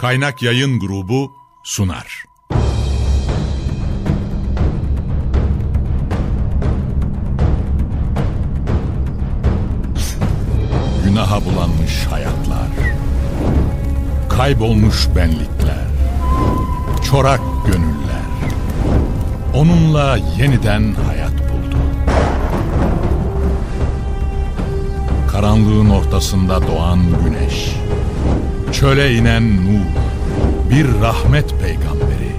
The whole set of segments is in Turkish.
Kaynak Yayın Grubu sunar. Günaha bulanmış hayatlar, kaybolmuş benlikler, çorak gönüller, onunla yeniden hayat buldu. Karanlığın ortasında doğan güneş, çöle inen nur, bir rahmet peygamberi.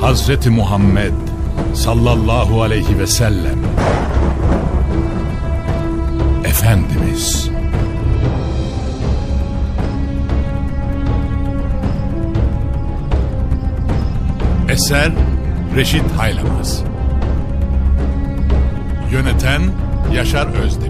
Hazreti Muhammed sallallahu aleyhi ve sellem Efendimiz. Eser Reşit Haylamaz. Yöneten Yaşar Özdemir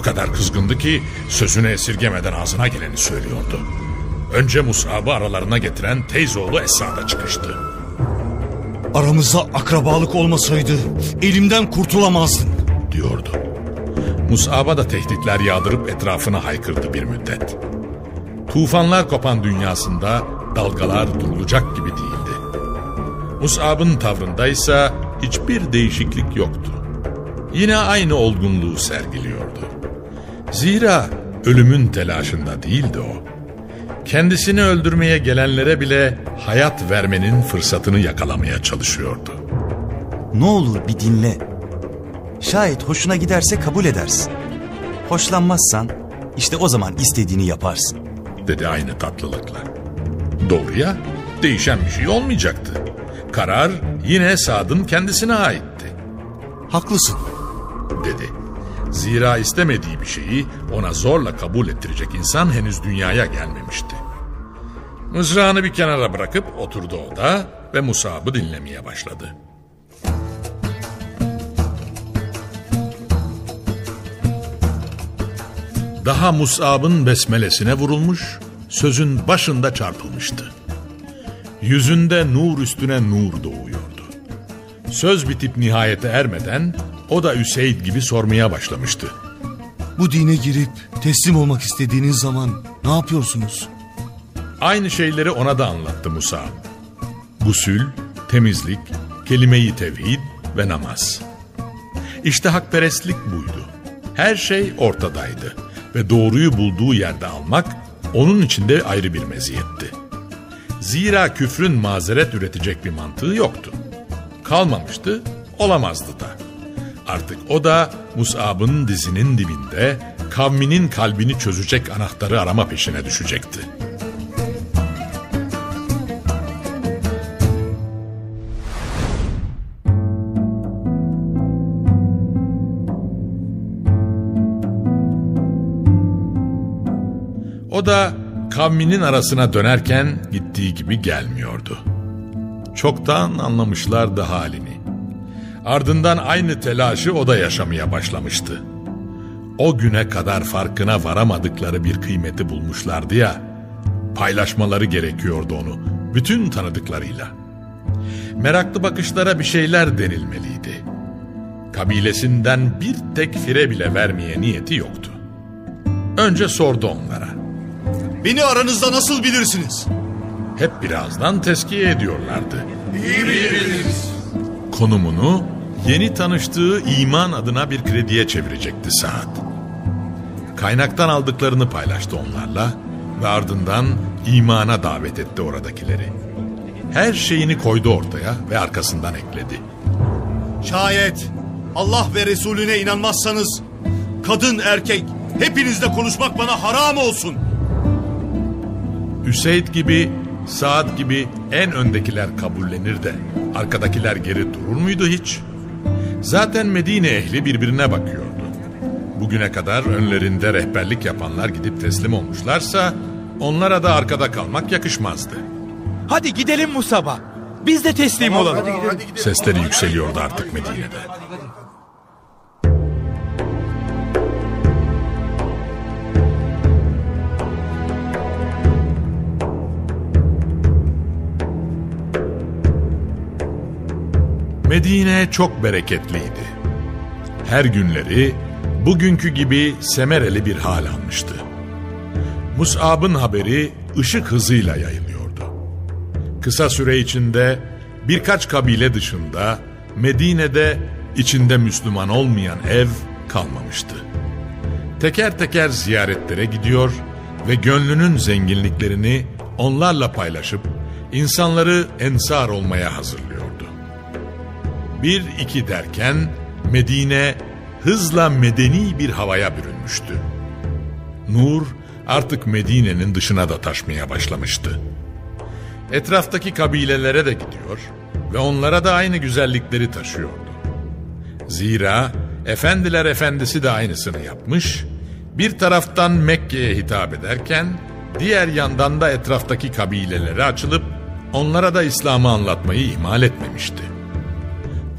O kadar kızgındı ki sözünü esirgemeden ağzına geleni söylüyordu. Önce Musab'ı aralarına getiren teyzoğlu Esra'da çıkıştı. Aramızda akrabalık olmasaydı elimden kurtulamazdın. diyordu. Musab'a da tehditler yağdırıp etrafına haykırdı bir müddet. Tufanlar kopan dünyasında dalgalar durulacak gibi değildi. Musab'ın tavrındaysa hiçbir değişiklik yoktu. Yine aynı olgunluğu sergiliyordu. Zira ölümün telaşında değildi o. Kendisini öldürmeye gelenlere bile hayat vermenin fırsatını yakalamaya çalışıyordu. Ne olur bir dinle. Şayet hoşuna giderse kabul edersin. Hoşlanmazsan işte o zaman istediğini yaparsın. dedi aynı tatlılıkla. Doğruya değişen bir şey olmayacaktı. Karar yine Sad'ın kendisine aitti, Haklısın. dedi. Zira istemediği bir şeyi ona zorla kabul ettirecek insan henüz dünyaya gelmemişti. Mızrağını bir kenara bırakıp oturdu o da ve Musab'ı dinlemeye başladı. Daha Musab'ın besmelesine vurulmuş, sözün başında çarpılmıştı. Yüzünde nur üstüne nur doğuyordu. Söz bitip nihayete ermeden o da Üseyd gibi sormaya başlamıştı. Bu dine girip teslim olmak istediğiniz zaman ne yapıyorsunuz? Aynı şeyleri ona da anlattı Musa. Gusül, temizlik, kelime-i tevhid ve namaz. İşte hakperestlik buydu. Her şey ortadaydı ve doğruyu bulduğu yerde almak onun için de ayrı bir meziyetti. Zira küfrün mazeret üretecek bir mantığı yoktu. Kalmamıştı, olamazdı da. Artık o da Mus'ab'ın dizinin dibinde kavminin kalbini çözecek anahtarı arama peşine düşecekti. O da kavminin arasına dönerken gittiği gibi gelmiyordu. Çoktan anlamışlardı halini. Ardından aynı telaşı o da yaşamaya başlamıştı. O güne kadar farkına varamadıkları bir kıymeti bulmuşlardı ya, paylaşmaları gerekiyordu onu bütün tanıdıklarıyla. Meraklı bakışlara bir şeyler denilmeliydi. Kabilesinden bir tek fire bile vermeye niyeti yoktu. Önce sordu onlara. Beni aranızda nasıl bilirsiniz? Hep birazdan teskiye ediyorlardı. Konumunu yeni tanıştığı iman adına bir krediye çevirecekti Saad. Kaynaktan aldıklarını paylaştı onlarla ve ardından imana davet etti oradakileri. Her şeyini koydu ortaya ve arkasından ekledi. Şayet Allah ve Resulüne inanmazsanız kadın erkek hepinizle konuşmak bana haram olsun. Üseyd gibi, Saad gibi en öndekiler kabullenir de arkadakiler geri durur muydu hiç? Zaten Medine ehli birbirine bakıyordu. Bugüne kadar önlerinde rehberlik yapanlar gidip teslim olmuşlarsa onlara da arkada kalmak yakışmazdı. Hadi gidelim Musab'a. Biz de teslim olalım. Sesleri yükseliyordu artık Medine'de. Medine çok bereketliydi. Her günleri bugünkü gibi semereli bir hal almıştı. Mus'ab'ın haberi ışık hızıyla yayılıyordu. Kısa süre içinde birkaç kabile dışında Medine'de içinde Müslüman olmayan ev kalmamıştı. Teker teker ziyaretlere gidiyor ve gönlünün zenginliklerini onlarla paylaşıp insanları ensar olmaya hazırlıyordu. Bir iki derken Medine hızla medeni bir havaya bürünmüştü. Nur artık Medine'nin dışına da taşmaya başlamıştı. Etraftaki kabilelere de gidiyor ve onlara da aynı güzellikleri taşıyordu. Zira efendiler efendisi de aynısını yapmış, bir taraftan Mekke'ye hitap ederken diğer yandan da etraftaki kabilelere açılıp onlara da İslam'ı anlatmayı ihmal etmemişti.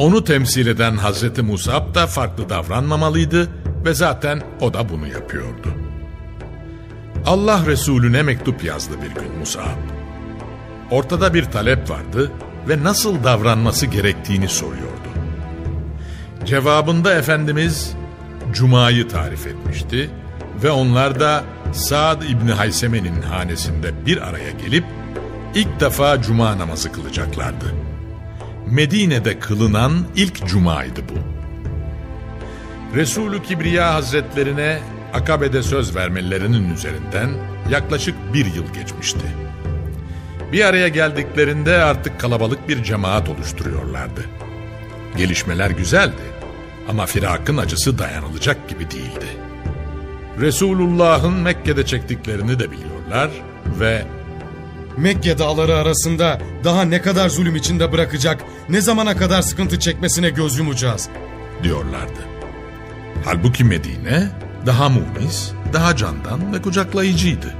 Onu temsil eden Hazreti Musab da farklı davranmamalıydı ve zaten o da bunu yapıyordu. Allah Resulüne mektup yazdı bir gün Musab. Ortada bir talep vardı ve nasıl davranması gerektiğini soruyordu. Cevabında Efendimiz Cuma'yı tarif etmişti ve onlar da Sa'd İbni Hayseme'nin hanesinde bir araya gelip ilk defa Cuma namazı kılacaklardı.'' Medine'de kılınan ilk cumaydı bu. Resulü Kibriya Hazretlerine Akabe'de söz vermelerinin üzerinden yaklaşık bir yıl geçmişti. Bir araya geldiklerinde artık kalabalık bir cemaat oluşturuyorlardı. Gelişmeler güzeldi ama firakın acısı dayanılacak gibi değildi. Resulullah'ın Mekke'de çektiklerini de biliyorlar ve Mekke dağları arasında daha ne kadar zulüm içinde bırakacak, ne zamana kadar sıkıntı çekmesine göz yumacağız. Diyorlardı. Halbuki Medine daha munis, daha candan ve kucaklayıcıydı.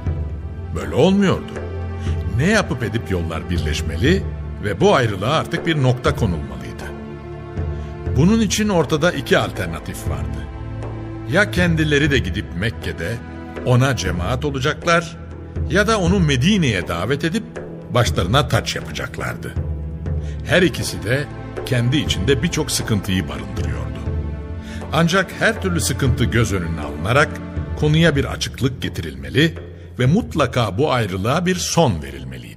Böyle olmuyordu. Ne yapıp edip yollar birleşmeli ve bu ayrılığa artık bir nokta konulmalıydı. Bunun için ortada iki alternatif vardı. Ya kendileri de gidip Mekke'de ona cemaat olacaklar ya da onu Medine'ye davet edip başlarına taç yapacaklardı. Her ikisi de kendi içinde birçok sıkıntıyı barındırıyordu. Ancak her türlü sıkıntı göz önüne alınarak konuya bir açıklık getirilmeli ve mutlaka bu ayrılığa bir son verilmeliydi.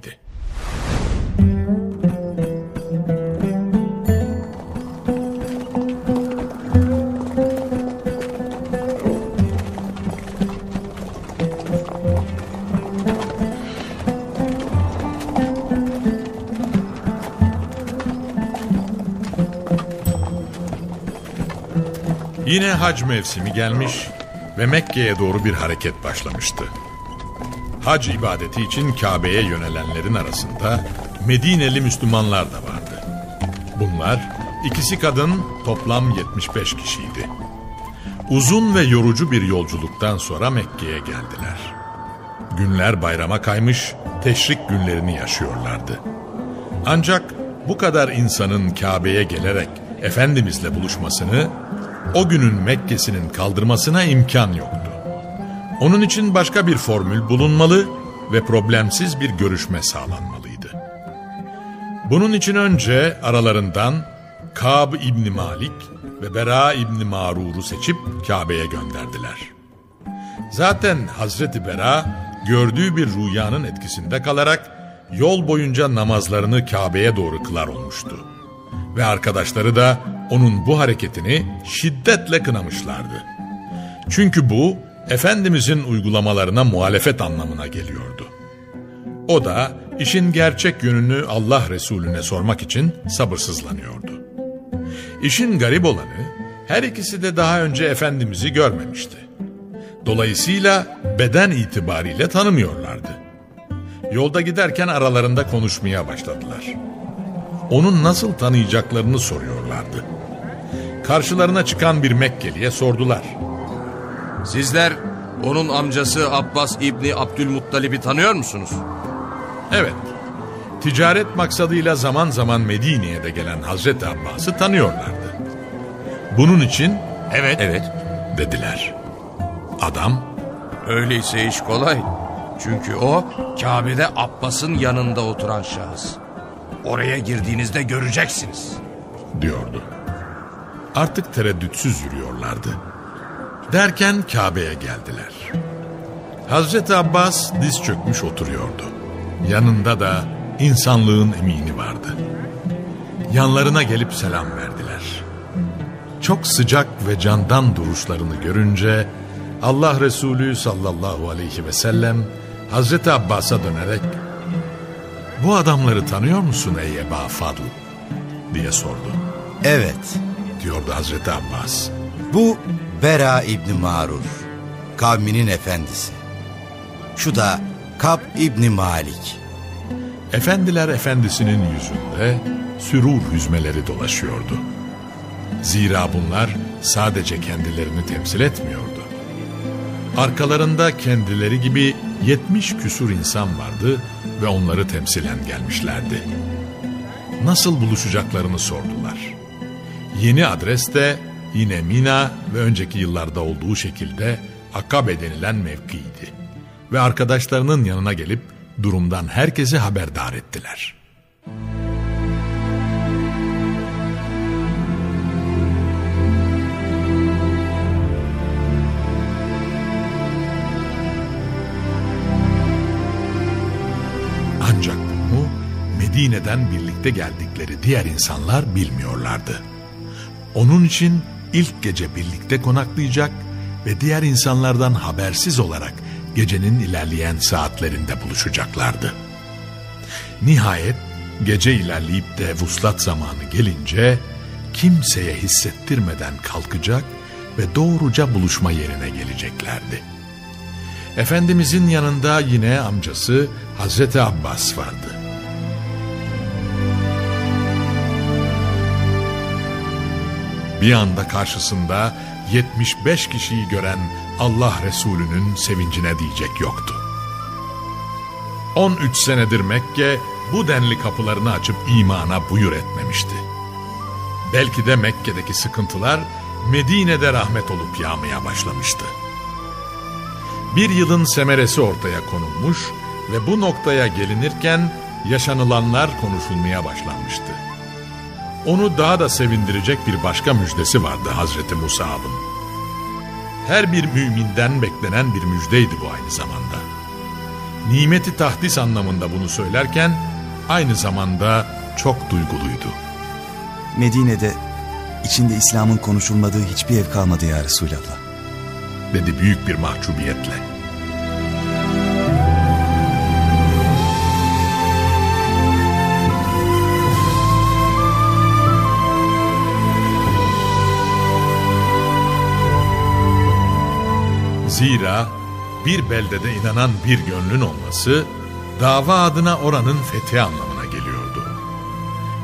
Yine hac mevsimi gelmiş ve Mekke'ye doğru bir hareket başlamıştı. Hac ibadeti için Kabe'ye yönelenlerin arasında Medineli Müslümanlar da vardı. Bunlar ikisi kadın toplam 75 kişiydi. Uzun ve yorucu bir yolculuktan sonra Mekke'ye geldiler. Günler bayrama kaymış, teşrik günlerini yaşıyorlardı. Ancak bu kadar insanın Kabe'ye gelerek Efendimizle buluşmasını o günün Mekke'sinin kaldırmasına imkan yoktu. Onun için başka bir formül bulunmalı ve problemsiz bir görüşme sağlanmalıydı. Bunun için önce aralarından Kab İbni Malik ve Bera İbni Marur'u seçip Kabe'ye gönderdiler. Zaten Hazreti Bera gördüğü bir rüyanın etkisinde kalarak yol boyunca namazlarını Kabe'ye doğru kılar olmuştu. Ve arkadaşları da onun bu hareketini şiddetle kınamışlardı. Çünkü bu Efendimizin uygulamalarına muhalefet anlamına geliyordu. O da işin gerçek yönünü Allah Resulüne sormak için sabırsızlanıyordu. İşin garip olanı her ikisi de daha önce Efendimiz'i görmemişti. Dolayısıyla beden itibariyle tanımıyorlardı. Yolda giderken aralarında konuşmaya başladılar. Onun nasıl tanıyacaklarını soruyorlardı. Karşılarına çıkan bir Mekkeli'ye sordular. Sizler onun amcası Abbas İbni Abdülmuttalib'i tanıyor musunuz? Evet, ticaret maksadıyla zaman zaman Medine'ye de gelen Hazreti Abbas'ı tanıyorlardı. Bunun için Evet. Evet. dediler. Adam Öyleyse iş kolay. Çünkü o Kabe'de Abbas'ın yanında oturan şahıs. Oraya girdiğinizde göreceksiniz. diyordu. Artık tereddütsüz yürüyorlardı. Derken Kabe'ye geldiler. Hazreti Abbas diz çökmüş oturuyordu. Yanında da insanlığın emini vardı. Yanlarına gelip selam verdiler. Çok sıcak ve candan duruşlarını görünce Allah Resulü sallallahu aleyhi ve sellem Hazreti Abbas'a dönerek bu adamları tanıyor musun ey Eba Fadl? diye sordu. Evet, Diyordu Hazreti Abbas. bu Bera İbni Marur, kavminin efendisi. Şu da Kab İbni Malik. Efendiler efendisinin yüzünde sürur hüzmeleri dolaşıyordu. Zira bunlar sadece kendilerini temsil etmiyordu. Arkalarında kendileri gibi 70 küsur insan vardı ve onları temsilen gelmişlerdi. Nasıl buluşacaklarını sordular. Yeni adres de yine Mina ve önceki yıllarda olduğu şekilde Akabe denilen mevkiydi. Ve arkadaşlarının yanına gelip durumdan herkesi haberdar ettiler. Medine'den birlikte geldikleri diğer insanlar bilmiyorlardı. Onun için ilk gece birlikte konaklayacak ve diğer insanlardan habersiz olarak gecenin ilerleyen saatlerinde buluşacaklardı. Nihayet gece ilerleyip de vuslat zamanı gelince kimseye hissettirmeden kalkacak ve doğruca buluşma yerine geleceklerdi. Efendimizin yanında yine amcası Hazreti Abbas vardı. Bir anda karşısında 75 kişiyi gören Allah Resulü'nün sevincine diyecek yoktu. 13 senedir Mekke bu denli kapılarını açıp imana buyur etmemişti. Belki de Mekke'deki sıkıntılar Medine'de rahmet olup yağmaya başlamıştı. Bir yılın semeresi ortaya konulmuş ve bu noktaya gelinirken yaşanılanlar konuşulmaya başlanmıştı. Onu daha da sevindirecek bir başka müjdesi vardı Hazreti Musa'nın. Her bir müminden beklenen bir müjdeydi bu aynı zamanda. Nimeti tahdis anlamında bunu söylerken aynı zamanda çok duyguluydu. Medine'de içinde İslam'ın konuşulmadığı hiçbir ev kalmadı ya Resulallah. Dedi büyük bir mahcubiyetle. Zira bir beldede inanan bir gönlün olması dava adına oranın fethi anlamına geliyordu.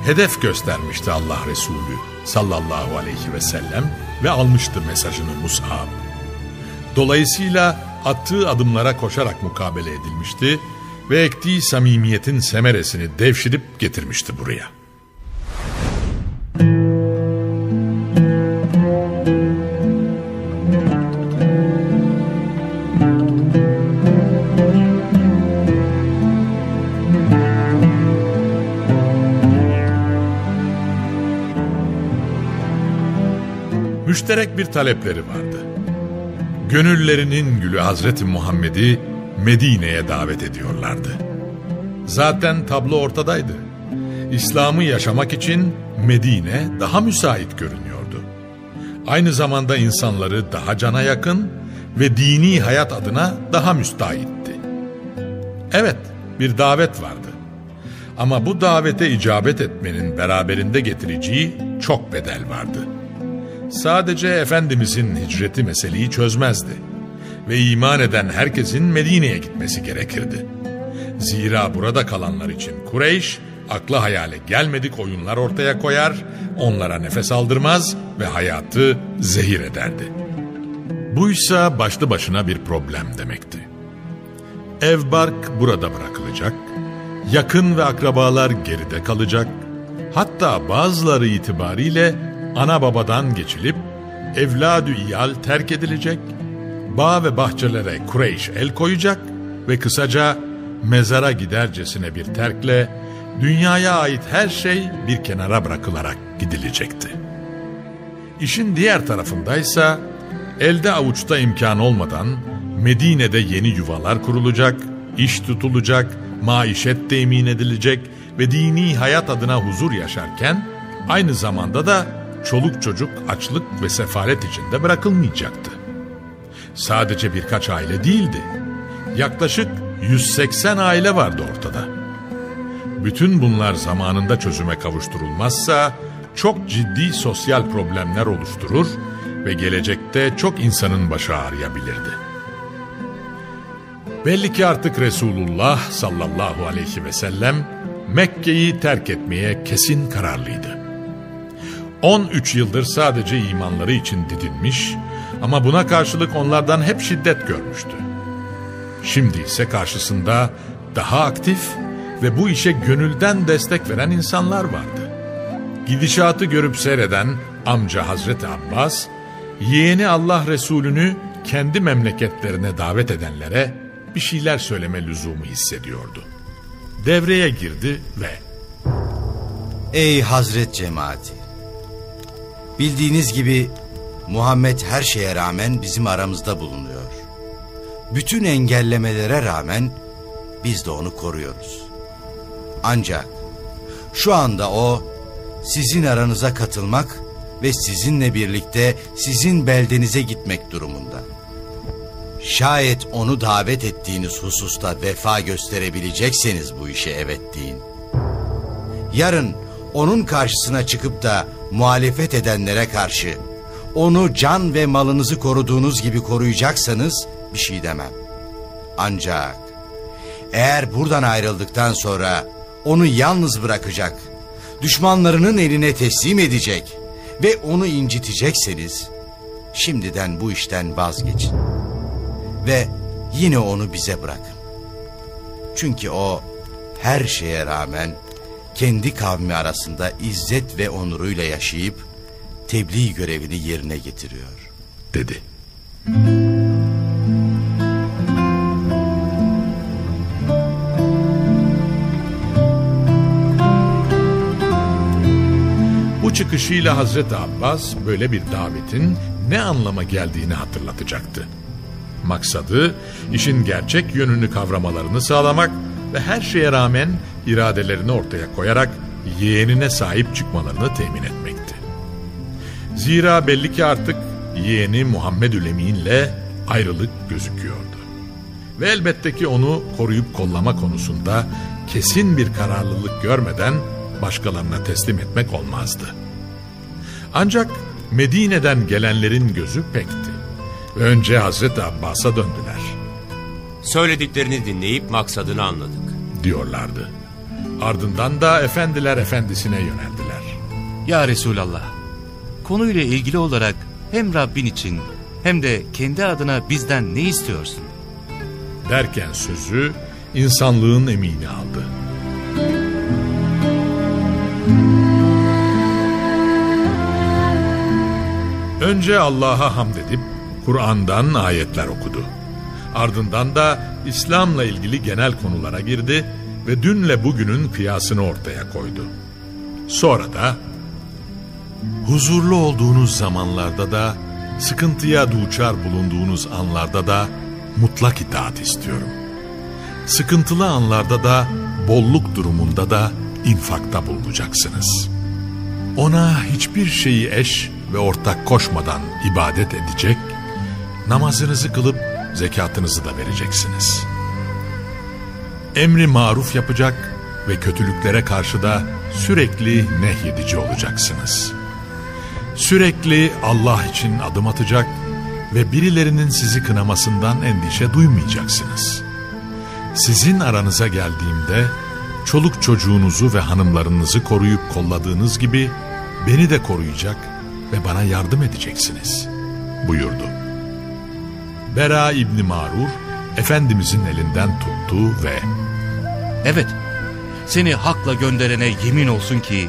Hedef göstermişti Allah Resulü sallallahu aleyhi ve sellem ve almıştı mesajını Mus'ab. Dolayısıyla attığı adımlara koşarak mukabele edilmişti ve ektiği samimiyetin semeresini devşirip getirmişti buraya. Müşterek bir talepleri vardı. Gönüllerinin gülü Hazreti Muhammed'i Medine'ye davet ediyorlardı. Zaten tablo ortadaydı. İslam'ı yaşamak için Medine daha müsait görünüyordu. Aynı zamanda insanları daha cana yakın ve dini hayat adına daha müstahitti. Evet, bir davet vardı. Ama bu davete icabet etmenin beraberinde getireceği çok bedel vardı. Sadece Efendimizin hicreti meseleyi çözmezdi. Ve iman eden herkesin Medine'ye gitmesi gerekirdi. Zira burada kalanlar için Kureyş, akla hayale gelmedik oyunlar ortaya koyar, onlara nefes aldırmaz ve hayatı zehir ederdi. Buysa başlı başına bir problem demekti. Ev bark burada bırakılacak, yakın ve akrabalar geride kalacak, hatta bazıları itibariyle ana babadan geçilip evladü iyal terk edilecek, bağ ve bahçelere Kureyş el koyacak ve kısaca mezara gidercesine bir terkle dünyaya ait her şey bir kenara bırakılarak gidilecekti. İşin diğer tarafındaysa elde avuçta imkan olmadan Medine'de yeni yuvalar kurulacak, iş tutulacak, maişet temin edilecek ve dini hayat adına huzur yaşarken aynı zamanda da çoluk çocuk açlık ve sefalet içinde bırakılmayacaktı. Sadece birkaç aile değildi. Yaklaşık 180 aile vardı ortada. Bütün bunlar zamanında çözüme kavuşturulmazsa çok ciddi sosyal problemler oluşturur ve gelecekte çok insanın başı ağrıyabilirdi. Belli ki artık Resulullah sallallahu aleyhi ve sellem Mekke'yi terk etmeye kesin kararlıydı. 13 yıldır sadece imanları için didinmiş ama buna karşılık onlardan hep şiddet görmüştü. Şimdi ise karşısında daha aktif ve bu işe gönülden destek veren insanlar vardı. Gidişatı görüp seyreden amca Hazreti Abbas, yeğeni Allah Resulü'nü kendi memleketlerine davet edenlere bir şeyler söyleme lüzumu hissediyordu. Devreye girdi ve Ey Hazret cemaati! Bildiğiniz gibi Muhammed her şeye rağmen bizim aramızda bulunuyor. Bütün engellemelere rağmen biz de onu koruyoruz. Ancak şu anda o sizin aranıza katılmak ve sizinle birlikte sizin beldenize gitmek durumunda. Şayet onu davet ettiğiniz hususta vefa gösterebilecekseniz bu işe evet deyin. Yarın onun karşısına çıkıp da muhalefet edenlere karşı onu can ve malınızı koruduğunuz gibi koruyacaksanız bir şey demem. Ancak eğer buradan ayrıldıktan sonra onu yalnız bırakacak, düşmanlarının eline teslim edecek ve onu incitecekseniz şimdiden bu işten vazgeçin. Ve yine onu bize bırakın. Çünkü o her şeye rağmen kendi kavmi arasında izzet ve onuruyla yaşayıp tebliğ görevini yerine getiriyor. dedi. Bu çıkışıyla Hazreti Abbas böyle bir davetin ne anlama geldiğini hatırlatacaktı. Maksadı işin gerçek yönünü kavramalarını sağlamak ve her şeye rağmen iradelerini ortaya koyarak yeğenine sahip çıkmalarını temin etmekti. Zira belli ki artık yeğeni Muhammedül Emin'le ayrılık gözüküyordu. Ve elbette ki onu koruyup kollama konusunda kesin bir kararlılık görmeden başkalarına teslim etmek olmazdı. Ancak Medine'den gelenlerin gözü pekti. Önce Hazreti Abbas'a döndüler. Söylediklerini dinleyip maksadını anladık. diyorlardı. Ardından da efendiler efendisine yöneldiler. Ya Resulallah, konuyla ilgili olarak hem Rabbin için hem de kendi adına bizden ne istiyorsun? Derken sözü insanlığın emini aldı. Önce Allah'a hamd edip Kur'an'dan ayetler okudu. Ardından da İslam'la ilgili genel konulara girdi ve dünle bugünün kıyasını ortaya koydu. Sonra da huzurlu olduğunuz zamanlarda da sıkıntıya duçar bulunduğunuz anlarda da mutlak itaat istiyorum. Sıkıntılı anlarda da bolluk durumunda da infakta bulunacaksınız. Ona hiçbir şeyi eş ve ortak koşmadan ibadet edecek, namazınızı kılıp zekatınızı da vereceksiniz. Emri maruf yapacak ve kötülüklere karşı da sürekli nehyedici olacaksınız. Sürekli Allah için adım atacak ve birilerinin sizi kınamasından endişe duymayacaksınız. Sizin aranıza geldiğimde çoluk çocuğunuzu ve hanımlarınızı koruyup kolladığınız gibi beni de koruyacak ve bana yardım edeceksiniz buyurdu. Bera İbni Marur, Efendimizin elinden tuttu ve Evet, seni hakla gönderene yemin olsun ki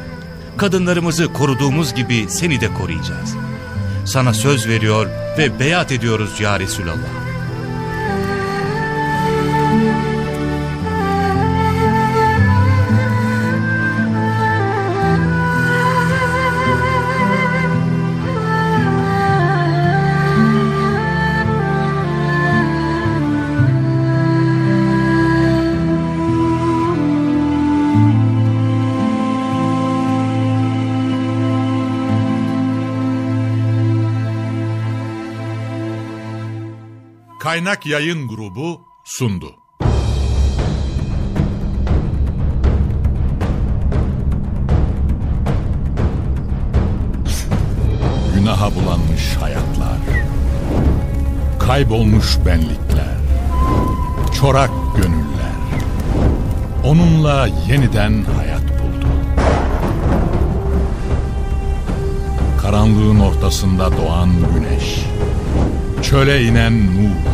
kadınlarımızı koruduğumuz gibi seni de koruyacağız. Sana söz veriyor ve beyat ediyoruz ya Resulallah. Kaynak Yayın Grubu sundu. Günaha bulanmış hayatlar, kaybolmuş benlikler, çorak gönüller, onunla yeniden hayat buldu. Karanlığın ortasında doğan güneş, çöle inen nur,